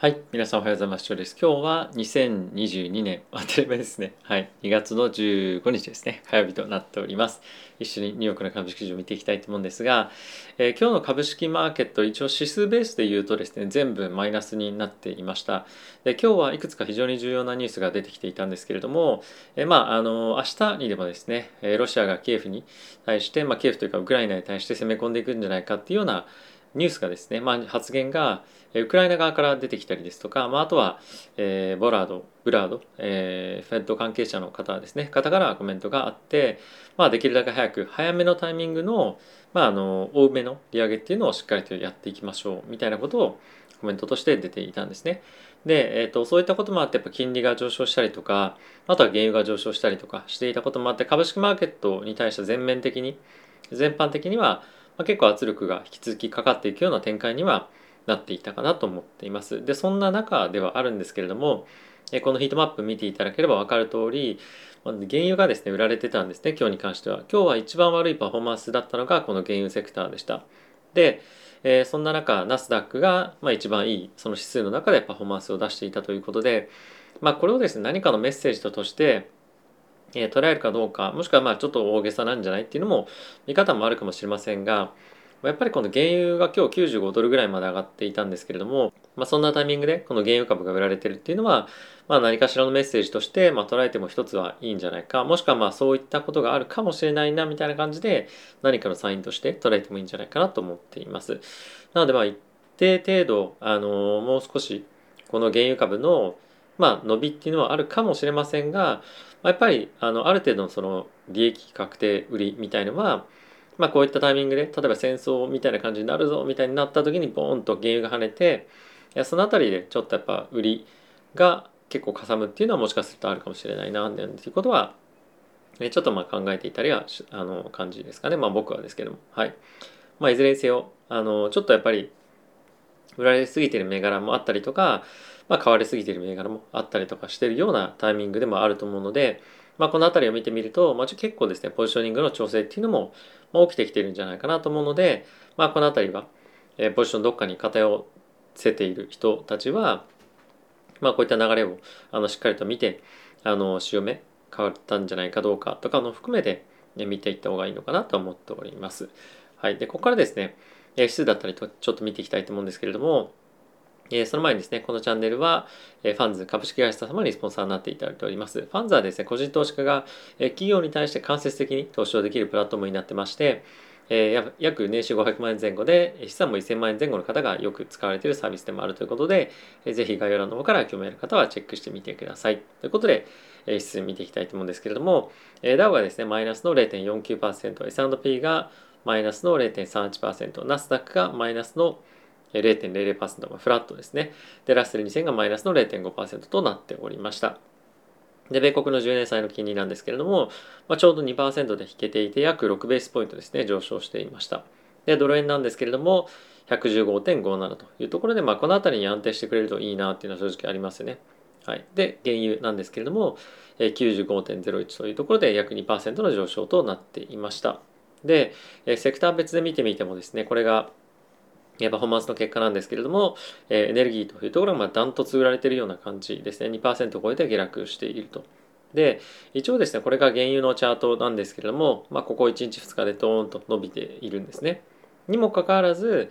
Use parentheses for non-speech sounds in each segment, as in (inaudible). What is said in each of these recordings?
はい、皆さんおはようございます。今日は2022年、当たり前ですね。はい、2月の15日ですね。火曜日となっております。一緒にニューヨークの株式市場を見ていきたいと思うんですが、えー、今日の株式マーケット、一応指数ベースで言うとですね、全部マイナスになっていました。で今日はいくつか非常に重要なニュースが出てきていたんですけれども、えー、まあ、あの、明日にでもですね、ロシアがキエフに対して、まあ、キエフというかウクライナに対して攻め込んでいくんじゃないかっていうようなニュースがですね、まあ、発言がウクライナ側から出てきたりですとか、まあ、あとは、えー、ボラード、ブラード、えー、フェッド関係者の方ですね、方からコメントがあって、まあ、できるだけ早く、早めのタイミングの、まあ、あの、多めの利上げっていうのをしっかりとやっていきましょう、みたいなことをコメントとして出ていたんですね。で、えーと、そういったこともあってやっぱ金利が上昇したりとかあとは原油が上昇したりとかしていたこともあって株式マーケットに対して全面的に全般的にはまあ、結構圧力が引き続きかかっていくような展開にはなっていたかなと思っています。でそんな中ではあるんですけれどもこのヒートマップ見ていただければ分かる通り原油がですね売られてたんですね今日に関しては今日は一番悪いパフォーマンスだったのがこの原油セクターでしたで、えー、そんな中ナスダックが、まあ、一番いいその指数の中でパフォーマンスを出していたということで、まあ、これをですね何かのメッセージとしてえー、捉えるかどうかもしくはまあちょっと大げさなんじゃないっていうのも見方もあるかもしれませんがやっぱりこの原油が今日95ドルぐらいまで上がっていたんですけれども、まあ、そんなタイミングでこの原油株が売られてるっていうのは、まあ、何かしらのメッセージとしてまあ捉えても一つはいいんじゃないかもしくはまあそういったことがあるかもしれないなみたいな感じで何かのサインとして捉えてもいいんじゃないかなと思っています。なのでまあ一定程度あのもう少しこの原油株のまあ伸びっていうのはあるかもしれませんがまやっぱりあのある程度のその利益確定売りみたいのは、まあ、こういったタイミングで例えば戦争みたいな感じになるぞみたいになった時にボーンと原油が跳ねていやその辺りでちょっとやっぱ売りが結構かさむっていうのはもしかするとあるかもしれないななんていうことはちょっとまあ考えていたりはあの感じですかね。まあ僕はですけども。はい。まあいずれにせよあのちょっとやっぱり売られすぎてる銘柄もあったりとかまあ、買われすぎている銘柄もあったりとかしているようなタイミングでもあると思うので、まあ、この辺りを見てみると、まあ、結構ですねポジショニングの調整っていうのも、まあ、起きてきているんじゃないかなと思うので、まあ、この辺りは、えー、ポジションどっかに偏せている人たちは、まあ、こういった流れをあのしっかりと見てあの潮目変わったんじゃないかどうかとかの含めて、ね、見ていった方がいいのかなと思っております。はい、でここからですね指数だったりとちょっと見ていきたいと思うんですけれどもえその前にですね、このチャンネルは、えファンズ株式会社様にスポンサーになっていただいております。ファンズはですね、個人投資家が、え企業に対して間接的に投資をできるプラットフォームになってまして、え約年収500万円前後で資産も1000万円前後の方がよく使われているサービスでもあるということで、えぜひ概要欄の方から興味ある方はチェックしてみてください。ということで、え指数見ていきたいと思うんですけれども、え DAO がですね、マイナスの0.49%、S&P がマイナスの0.38%、ナスダックがマイナスの0.00%、まあ、フラットですね。で、ラッセル2000がマイナスの0.5%となっておりました。で、米国の10年債の金利なんですけれども、まあ、ちょうど2%で引けていて、約6ベースポイントですね、上昇していました。で、ドル円なんですけれども、115.57というところで、まあ、この辺りに安定してくれるといいなっていうのは正直ありますよね。はい。で、原油なんですけれども、95.01というところで約2%の上昇となっていました。で、セクター別で見てみてもですね、これがパフォーマンスの結果なんですけれども、えエネルギーというところがまダントツ売られているような感じですね。2%を超えて下落していると。で、一応ですね、これが原油のチャートなんですけれども、まあ、ここ1日2日でドーンと伸びているんですね。にもかかわらず、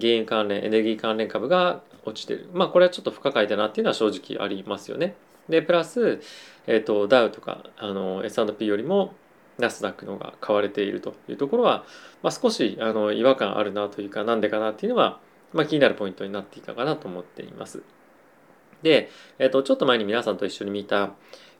原油関連、エネルギー関連株が落ちてる。まあ、これはちょっと不可解だなっていうのは正直ありますよね。で、プラス、えっ、ー、と、ダウとか、あの、S&P よりも、ナスダックの方が買われているというところは、まあ、少しあの違和感あるなというかなんでかなっていうのは、まあ、気になるポイントになっていたかなと思っています。で、えっと、ちょっと前に皆さんと一緒に見た、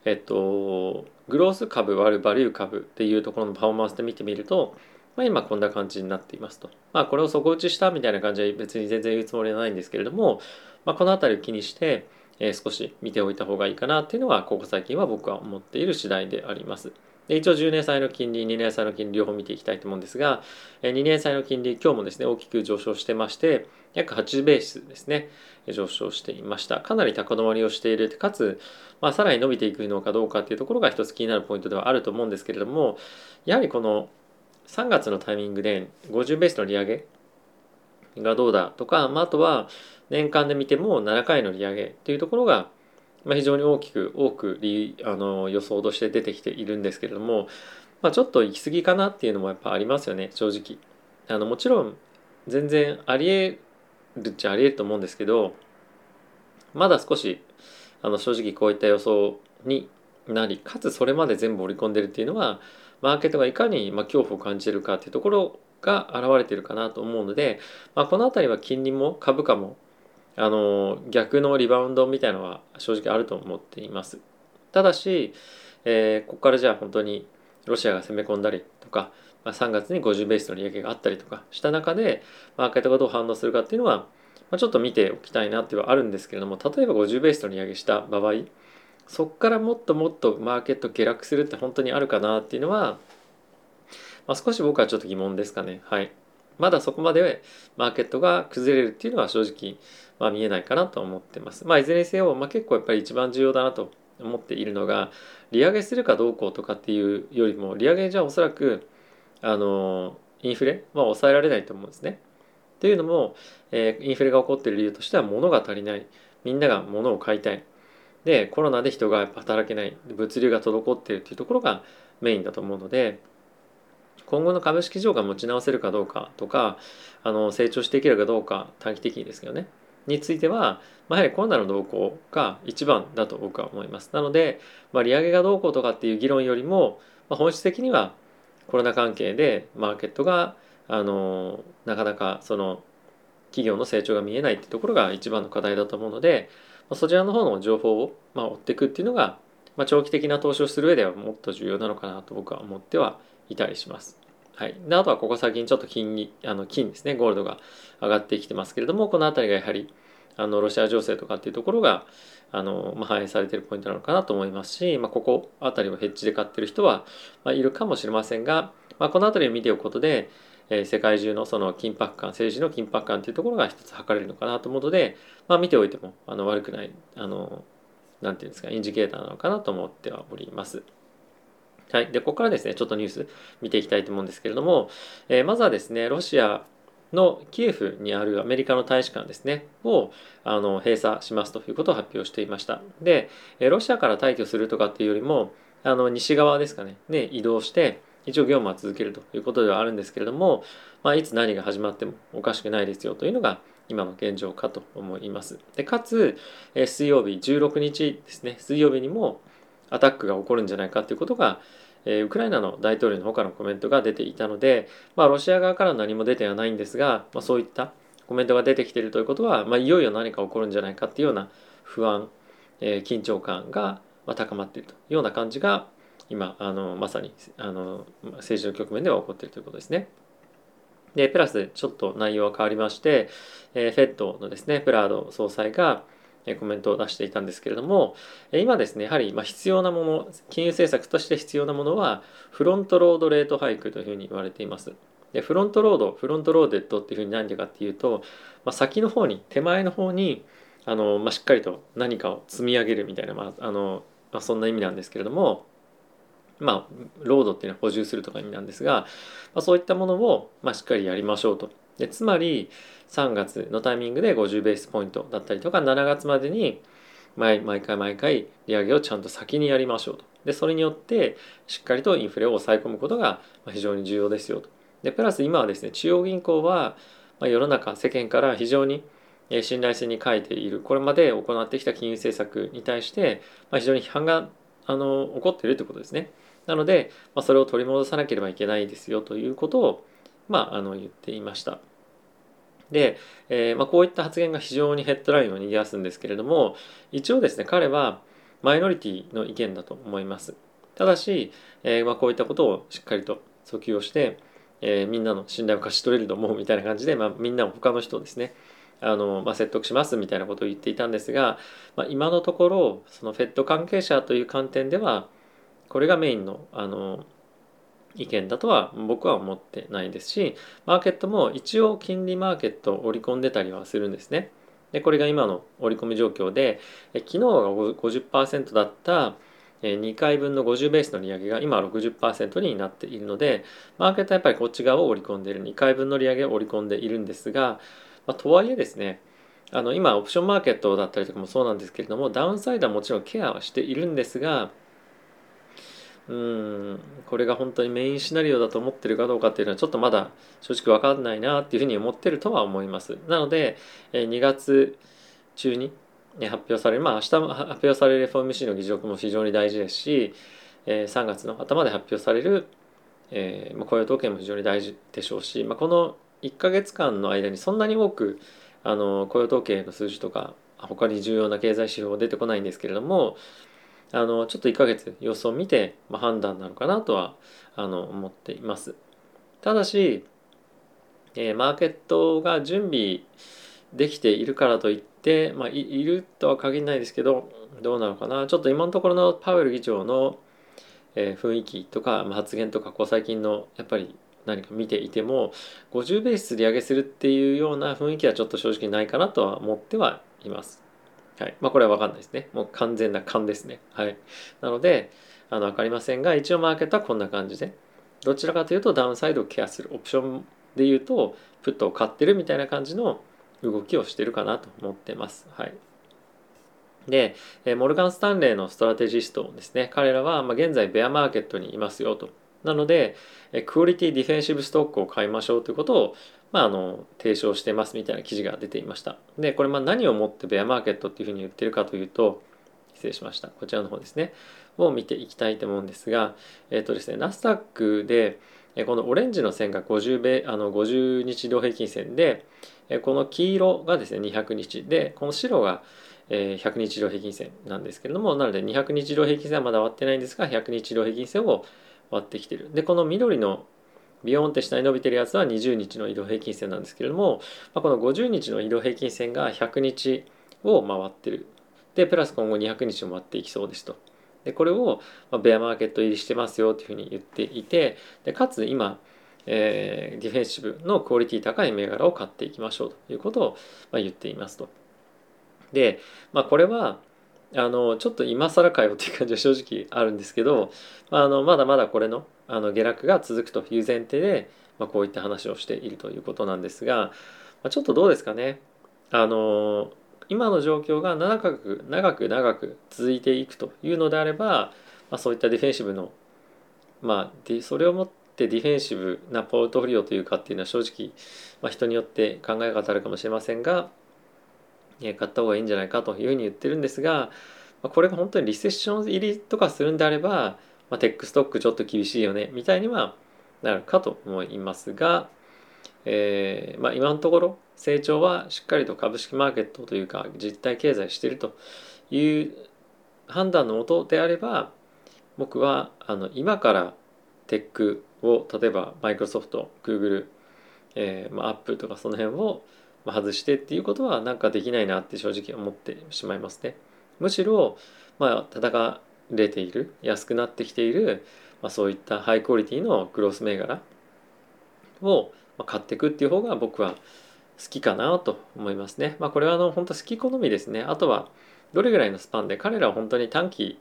えっと、グロース株割るバリュー株っていうところのパフォーマンスで見てみると、まあ、今こんな感じになっていますと。まあ、これを底打ちしたみたいな感じは別に全然言うつもりはないんですけれども、まあ、この辺りを気にして、えー、少し見ておいた方がいいかなっていうのは、ここ最近は僕は思っている次第であります。で一応10年債の金利、2年債の金利両方見ていきたいと思うんですが、2年債の金利、今日もですね、大きく上昇してまして、約8ベースですね、上昇していました。かなり高止まりをしている、かつ、まあ、さらに伸びていくのかどうかっていうところが一つ気になるポイントではあると思うんですけれども、やはりこの3月のタイミングで50ベースの利上げがどうだとか、まあ、あとは、年間で見ても7回の利上げというところが、まあ、非常に大きく多くあの予想として出てきているんですけれども、まあ、ちょっと行き過ぎかなっていうのもやっぱありますよね正直。あのもちろん全然ありえるっちゃありえると思うんですけどまだ少しあの正直こういった予想になりかつそれまで全部織り込んでるっていうのはマーケットがいかにま恐怖を感じるかっていうところが現れてるかなと思うので、まあ、この辺りは金利も株価もあの逆のリバウンドみたいなのは正直あると思っています。ただし、えー、ここからじゃあ本当にロシアが攻め込んだりとか、まあ、3月に50ベースの利上げがあったりとかした中でマーケットがどう反応するかっていうのは、まあ、ちょっと見ておきたいなっていうのはあるんですけれども例えば50ベースの利上げした場合そこからもっともっとマーケット下落するって本当にあるかなっていうのは、まあ、少し僕はちょっと疑問ですかね。はい。まだそこまでマーケットが崩れるっていうのは正直、まあ、見えないかなと思ってます。まあ、いずれにせよ、まあ、結構やっぱり一番重要だなと思っているのが利上げするかどうこうとかっていうよりも利上げじゃおそらくあのインフレは抑えられないと思うんですね。というのも、えー、インフレが起こっている理由としては物が足りないみんなが物を買いたいでコロナで人が働けない物流が滞っているっていうところがメインだと思うので今後の株式市場が持ち直せるかどうかとかあの成長していけるかどうか短期的にですけどねについては、まあ、やはりコロナの動向が一番だと僕は思います。なので、まあ、利上げがどうこうとかっていう議論よりも、まあ、本質的にはコロナ関係でマーケットがあのなかなかその企業の成長が見えないっていうところが一番の課題だと思うので、まあ、そちらの方の情報を、まあ、追っていくっていうのが、まあ、長期的な投資をする上ではもっと重要なのかなと僕は思ってはいたりします。はい、であとはここ最近ちょっと金にあの金ですねゴールドが上がってきてますけれどもこの辺りがやはりあのロシア情勢とかっていうところがあの、まあ、反映されてるポイントなのかなと思いますし、まあ、ここ辺りをヘッジで買ってる人は、まあ、いるかもしれませんが、まあ、この辺りを見ておくことで、えー、世界中のその緊迫感政治の緊迫感というところが一つ測れるのかなと思うので、まあ、見ておいてもあの悪くないあのなんていうんですかインジケーターなのかなと思ってはおります。はい。で、ここからですね、ちょっとニュース見ていきたいと思うんですけれども、えー、まずはですね、ロシアのキエフにあるアメリカの大使館ですね、をあの閉鎖しますということを発表していました。で、ロシアから退去するとかっていうよりも、あの西側ですかね、ね移動して、一応業務は続けるということではあるんですけれども、まあ、いつ何が始まってもおかしくないですよというのが今の現状かと思います。でかつ、水曜日16日ですね、水曜日にも、アタックが起こるんじゃないかということが、えー、ウクライナの大統領の他のコメントが出ていたので、まあ、ロシア側から何も出てはないんですが、まあ、そういったコメントが出てきているということは、まあ、いよいよ何か起こるんじゃないかっていうような不安、えー、緊張感が高まっているというような感じが今あのまさにあの政治の局面では起こっているということですね。でプラスちょっと内容は変わりまして、えー、フェットのですねプラード総裁がコメントを出していたんですけれども今ですねやはり必要なもの金融政策として必要なものはフロントロードレートハイクというふうに言われています。でフロントロードフロントローデッドっていうふうに何でかっていうと、ま、先の方に手前の方にあの、まあ、しっかりと何かを積み上げるみたいな、まああのまあ、そんな意味なんですけれどもまあロードっていうのは補充するとか意味なんですが、まあ、そういったものを、まあ、しっかりやりましょうと。でつまり3月のタイミングで50ベースポイントだったりとか7月までに毎回毎回利上げをちゃんと先にやりましょうと。でそれによってしっかりとインフレを抑え込むことが非常に重要ですよと。でプラス今はですね中央銀行は世の中世間から非常に信頼性に欠いている。これまで行ってきた金融政策に対して非常に批判があの起こっているということですね。なのでまあそれを取り戻さなければいけないですよということをまあ、あの言っていました。で、えー、まあ、こういった発言が非常にヘッドラインを賑わすんですけれども一応ですね彼はマイノリティの意見だと思います。ただし、えー、まあ、こういったことをしっかりと訴求をして、えー、みんなの信頼を勝ち取れると思うみたいな感じで、まあ、みんな他の人をですねあの、まあ、説得しますみたいなことを言っていたんですが、まあ、今のところそのフェット関係者という観点ではこれがメインのあの意見だとは僕は思ってないですしマーケットも一応金利マーケットを織り込んでたりはするんですね。でこれが今の織り込み状況で昨日が50%だった2回分の50ベースの利上げが今は60%になっているのでマーケットはやっぱりこっち側を織り込んでいる2回分の利上げを織り込んでいるんですが、まあ、とはいえですねあの今オプションマーケットだったりとかもそうなんですけれどもダウンサイドはもちろんケアはしているんですがうんこれが本当にメインシナリオだと思ってるかどうかっていうのはちょっとまだ正直分かんないなっていうふうに思ってるとは思います。なので2月中に発表されるまあ明日発表される FOMC の議事録も非常に大事ですし3月の頭で発表されるえー、雇用統計も非常に大事でしょうし、まあ、この1ヶ月間の間にそんなに多くあの雇用統計の数字とか他に重要な経済指標出てこないんですけれどもあのちょっと1ヶ月様子を見て、まあ、判断なのかなとはあの思っています。ただし、えー、マーケットが準備できているからといって、まあ、いるとは限らないですけどどうなのかなちょっと今のところのパウエル議長の、えー、雰囲気とか、まあ、発言とかこう最近のやっぱり何か見ていても50ベース利上げするっていうような雰囲気はちょっと正直ないかなとは思ってはいます。はい。まあこれは分かんないですね。もう完全な勘ですね。はい。なので、あの分かりませんが、一応マーケットはこんな感じで、どちらかというとダウンサイドをケアするオプションで言うと、プットを買ってるみたいな感じの動きをしてるかなと思ってます。はい。で、モルガン・スタンレーのストラテジストですね、彼らはま現在ベアマーケットにいますよと。なので、クオリティディフェンシブストックを買いましょうということを、まあ、あの提唱してますみたいな記事が出ていました。で、これまあ何をもってベアマーケットっていうふうに言ってるかというと、失礼しました。こちらの方ですね。を見ていきたいと思うんですが、えっ、とですね、ナスダックで、このオレンジの線が50米あの50日移動平均線で、この黄色がですね200日で、この白が100日移動平均線なんですけれども、なので200日移動平均線はまだ割ってないんですが、100日移動平均線を割ってきてる。で、この緑のビヨーンって下に伸びてるやつは20日の移動平均線なんですけれども、まあ、この50日の移動平均線が100日を回ってる。で、プラス今後200日を回っていきそうですと。で、これを、まあベアマーケット入りしてますよというふうに言っていて、でかつ今、えー、ディフェンシブのクオリティ高い銘柄を買っていきましょうということを、まあ言っていますと。で、まあ、これはあのちょっと今更かよっていう感じは正直あるんですけどあのまだまだこれのあの下落が続くという前提で、まあ、こういった話をしているということなんですが、まあ、ちょっとどうですかね。あの今の状況が長く長く長く続いていくというのであれば、まあ、そういったディフェンシブのまあそれをもってディフェンシブなポートフォリオというかっていうのは正直、まあ、人によって考え方あるかもしれませんが買った方がいいんじゃないかというふうに言ってるんですがこれが本当にリセッション入りとかするんであれば、まあ、テックストックちょっと厳しいよねみたいにはなるかと思いますが、えーまあ、今のところ成長はしっかりと株式マーケットというか実体経済しているという判断のもとであれば僕はあの今からテックを例えばマイクロソフト、グーグル、えーまあ、アップとかその辺を外してっていうことはなんかできないなって正直思ってしまいますね。むしろ、まあ、戦れている安くなってきている、まあ、そういったハイクオリティのグロース銘柄を買っていくっていう方が僕は好きかなと思いますね。まあ、これはあの本当好き好みですね。あとはどれぐらいのスパンで彼らは本当に短期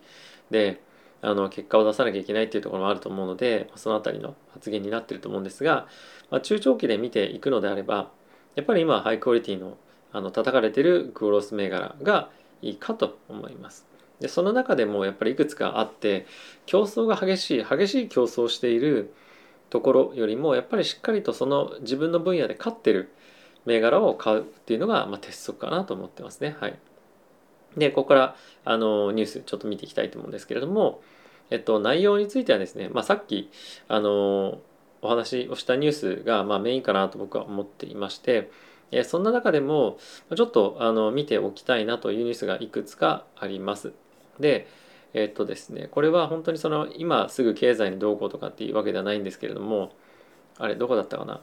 であの結果を出さなきゃいけないっていうところもあると思うのでその辺りの発言になってると思うんですが、まあ、中長期で見ていくのであればやっぱり今ハイクオリティのあの叩かれてるグロース銘柄がいいかと思います。でその中でもやっぱりいくつかあって競争が激しい激しい競争をしているところよりもやっぱりしっかりとその自分の分野で勝ってる銘柄を買うっていうのが、まあ、鉄則かなと思ってますね。はい、でここからあのニュースちょっと見ていきたいと思うんですけれども、えっと、内容についてはですね、まあ、さっきあのお話をしたニュースが、まあ、メインかなと僕は思っていまして、えそんな中でもちょっとあの見ておきたいなというニュースがいくつかあります。で、えっとですね、これは本当にその今すぐ経済にどうこうとかっていうわけではないんですけれども、あれ、どこだったかな？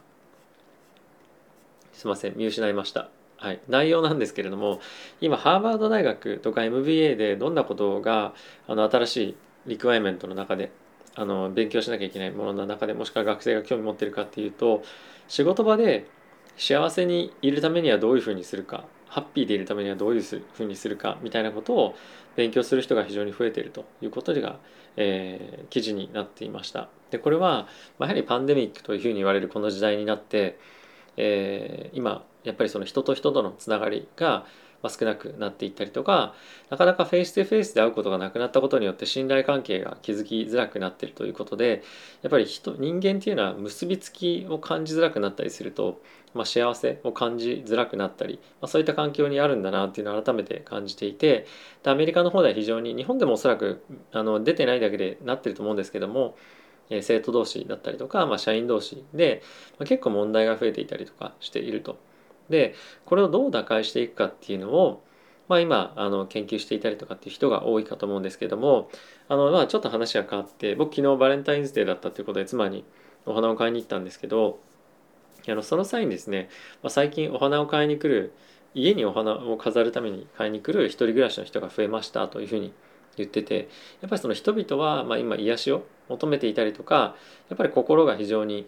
すいません、見失いました。はい、内容なんですけれども今ハーバード大学とか MBA でどんなことがあの新しいリクワイメントの中であの勉強しなきゃいけないものの中でもしくは学生が興味持ってるかっていうと仕事場で幸せにいるためにはどういうふうにするかハッピーでいるためにはどういうふうにするかみたいなことを勉強する人が非常に増えているということが、えー、記事になっていました。でこれは、やはりパンデミックというふうに言われるこの時代になって、えー、今やっぱりその人と人とのつながりが少なくなっていったりとかなかなかフェイス2フェイスで会うことがなくなったことによって信頼関係が築きづらくなってるということでやっぱり人人間っていうのは結びつきを感じづらくなったりすると、まあ、幸せを感じづらくなったり、まあ、そういった環境にあるんだなっていうのを改めて感じていてでアメリカの方では非常に日本でもおそらくあの出てないだけでなってると思うんですけども生徒同士だったりとか、まあ、社員同士で、まあ、結構問題が増えていたりとかしていると。でこれをどう打開していくかっていうのを、まあ、今あの研究していたりとかっていう人が多いかと思うんですけどもあの、まあ、ちょっと話が変わって僕昨日バレンタインズデーだったということで妻にお花を買いに行ったんですけどあのその際にですね、まあ、最近お花を買いに来る家にお花を飾るために買いに来る一人暮らしの人が増えましたというふうに言っててやっぱりその人々は、まあ、今癒しを求めていたりとかやっぱり心が非常に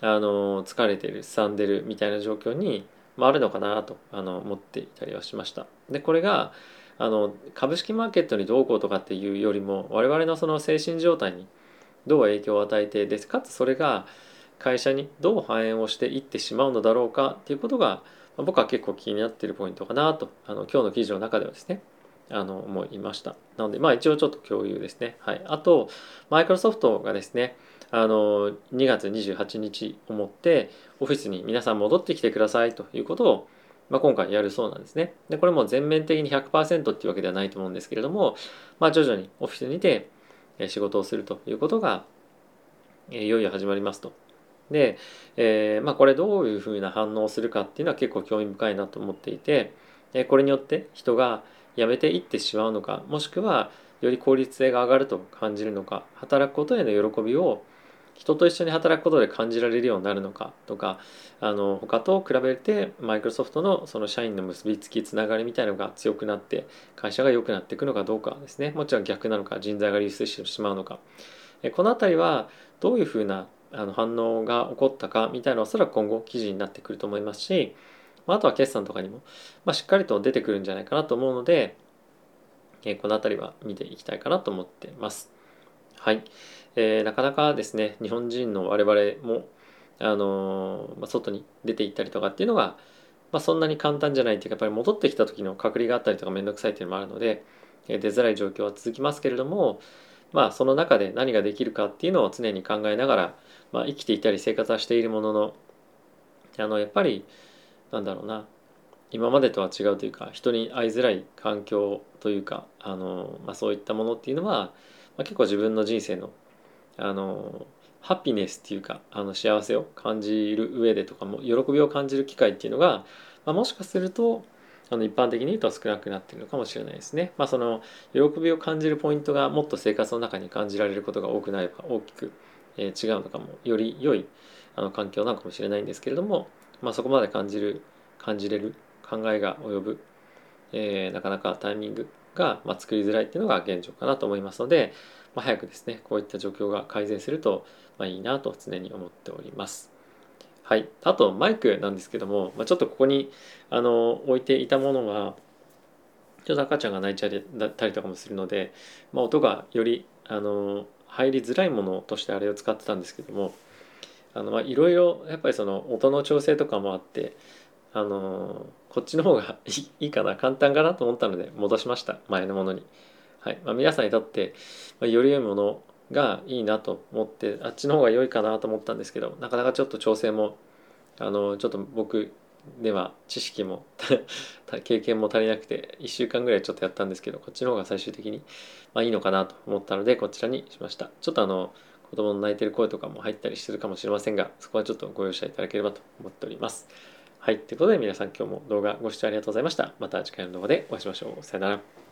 あの疲れてるすさんでるみたいな状況に、まあ、あるのかなとあの思っていたりはしました。でこれがあの株式マーケットにどうこうとかっていうよりも我々のその精神状態にどう影響を与えてでかつそれが会社にどう反映をしていってしまうのだろうかっていうことが僕は結構気になってるポイントかなとあの今日の記事の中ではですねあの思いました。なので、まあ一応ちょっと共有ですね。はい。あと、マイクロソフトがですね、あの、2月28日をもって、オフィスに皆さん戻ってきてくださいということを、まあ、今回やるそうなんですね。で、これも全面的に100%っていうわけではないと思うんですけれども、まあ徐々にオフィスにて仕事をするということが、いよいよ始まりますと。で、えー、まあこれどういうふうな反応をするかっていうのは結構興味深いなと思っていて、これによって人がやめていってしまうのかもしくはより効率性が上がると感じるのか働くことへの喜びを人と一緒に働くことで感じられるようになるのかとかあの他と比べてマイクロソフトのその社員の結びつきつながりみたいなのが強くなって会社が良くなっていくのかどうかですねもちろん逆なのか人材が流出してしまうのかこの辺りはどういうふうなあの反応が起こったかみたいなおそらく今後記事になってくると思いますしあ、とは決算とかにも、ま、しっかりと出てくるんじゃないかなと思うので、え、この辺りは見ていきたいかなと思ってます。はい。えー、なかなかですね、日本人の我々も、あの、まあ、外に出て行ったりとかっていうのが、まあ、そんなに簡単じゃないっていうか、やっぱり戻ってきた時の隔離があったりとかめんどくさいっていうのもあるので、えー、出づらい状況は続きますけれども、まあ、その中で何ができるかっていうのを常に考えながら、まあ、生きていたり生活はしているものの、あの、やっぱり、なんだろうな今までとは違うというか人に会いづらい環境というかあの、まあ、そういったものっていうのは、まあ、結構自分の人生のあのハピネスっていうかあの幸せを感じる上でとかも喜びを感じる機会っていうのが、まあ、もしかするとあの一般的に言うと少なくなってるのかもしれないですね。まあ、その喜びを感じるポイントがもっと生活の中に感じられることが多くなれば大きく、えー、違うのかもより良いあの環境なのかもしれないんですけれども、まあ、そこまで感じる感じれる考えが及ぶ、えー、なかなかタイミングが、まあ、作りづらいっていうのが現状かなと思いますので、まあ、早くですねこういった状況が改善すると、まあ、いいなと常に思っております。はい、あとマイクなんですけども、まあ、ちょっとここにあの置いていたものがちょっと赤ちゃんが泣いちゃったりとかもするので、まあ、音がよりあの入りづらいものとしてあれを使ってたんですけどもいろいろやっぱりその音の調整とかもあってあのこっちの方がいいかな簡単かなと思ったので戻しました。前のものに、はい。まあ、皆さんにとって、ま、より良いものがいいなと思ってあっちの方が良いかなと思ったんですけどなかなかちょっと調整もあのちょっと僕では知識も (laughs) 経験も足りなくて1週間ぐらいちょっとやったんですけどこっちの方が最終的に、ま、いいのかなと思ったのでこちらにしました。ちょっとあの子供の泣いてる声とかも入ったりするかもしれませんがそこはちょっとご容赦いただければと思っております。はい。ということで皆さん今日も動画ご視聴ありがとうございました。また次回の動画でお会いしましょう。さよなら。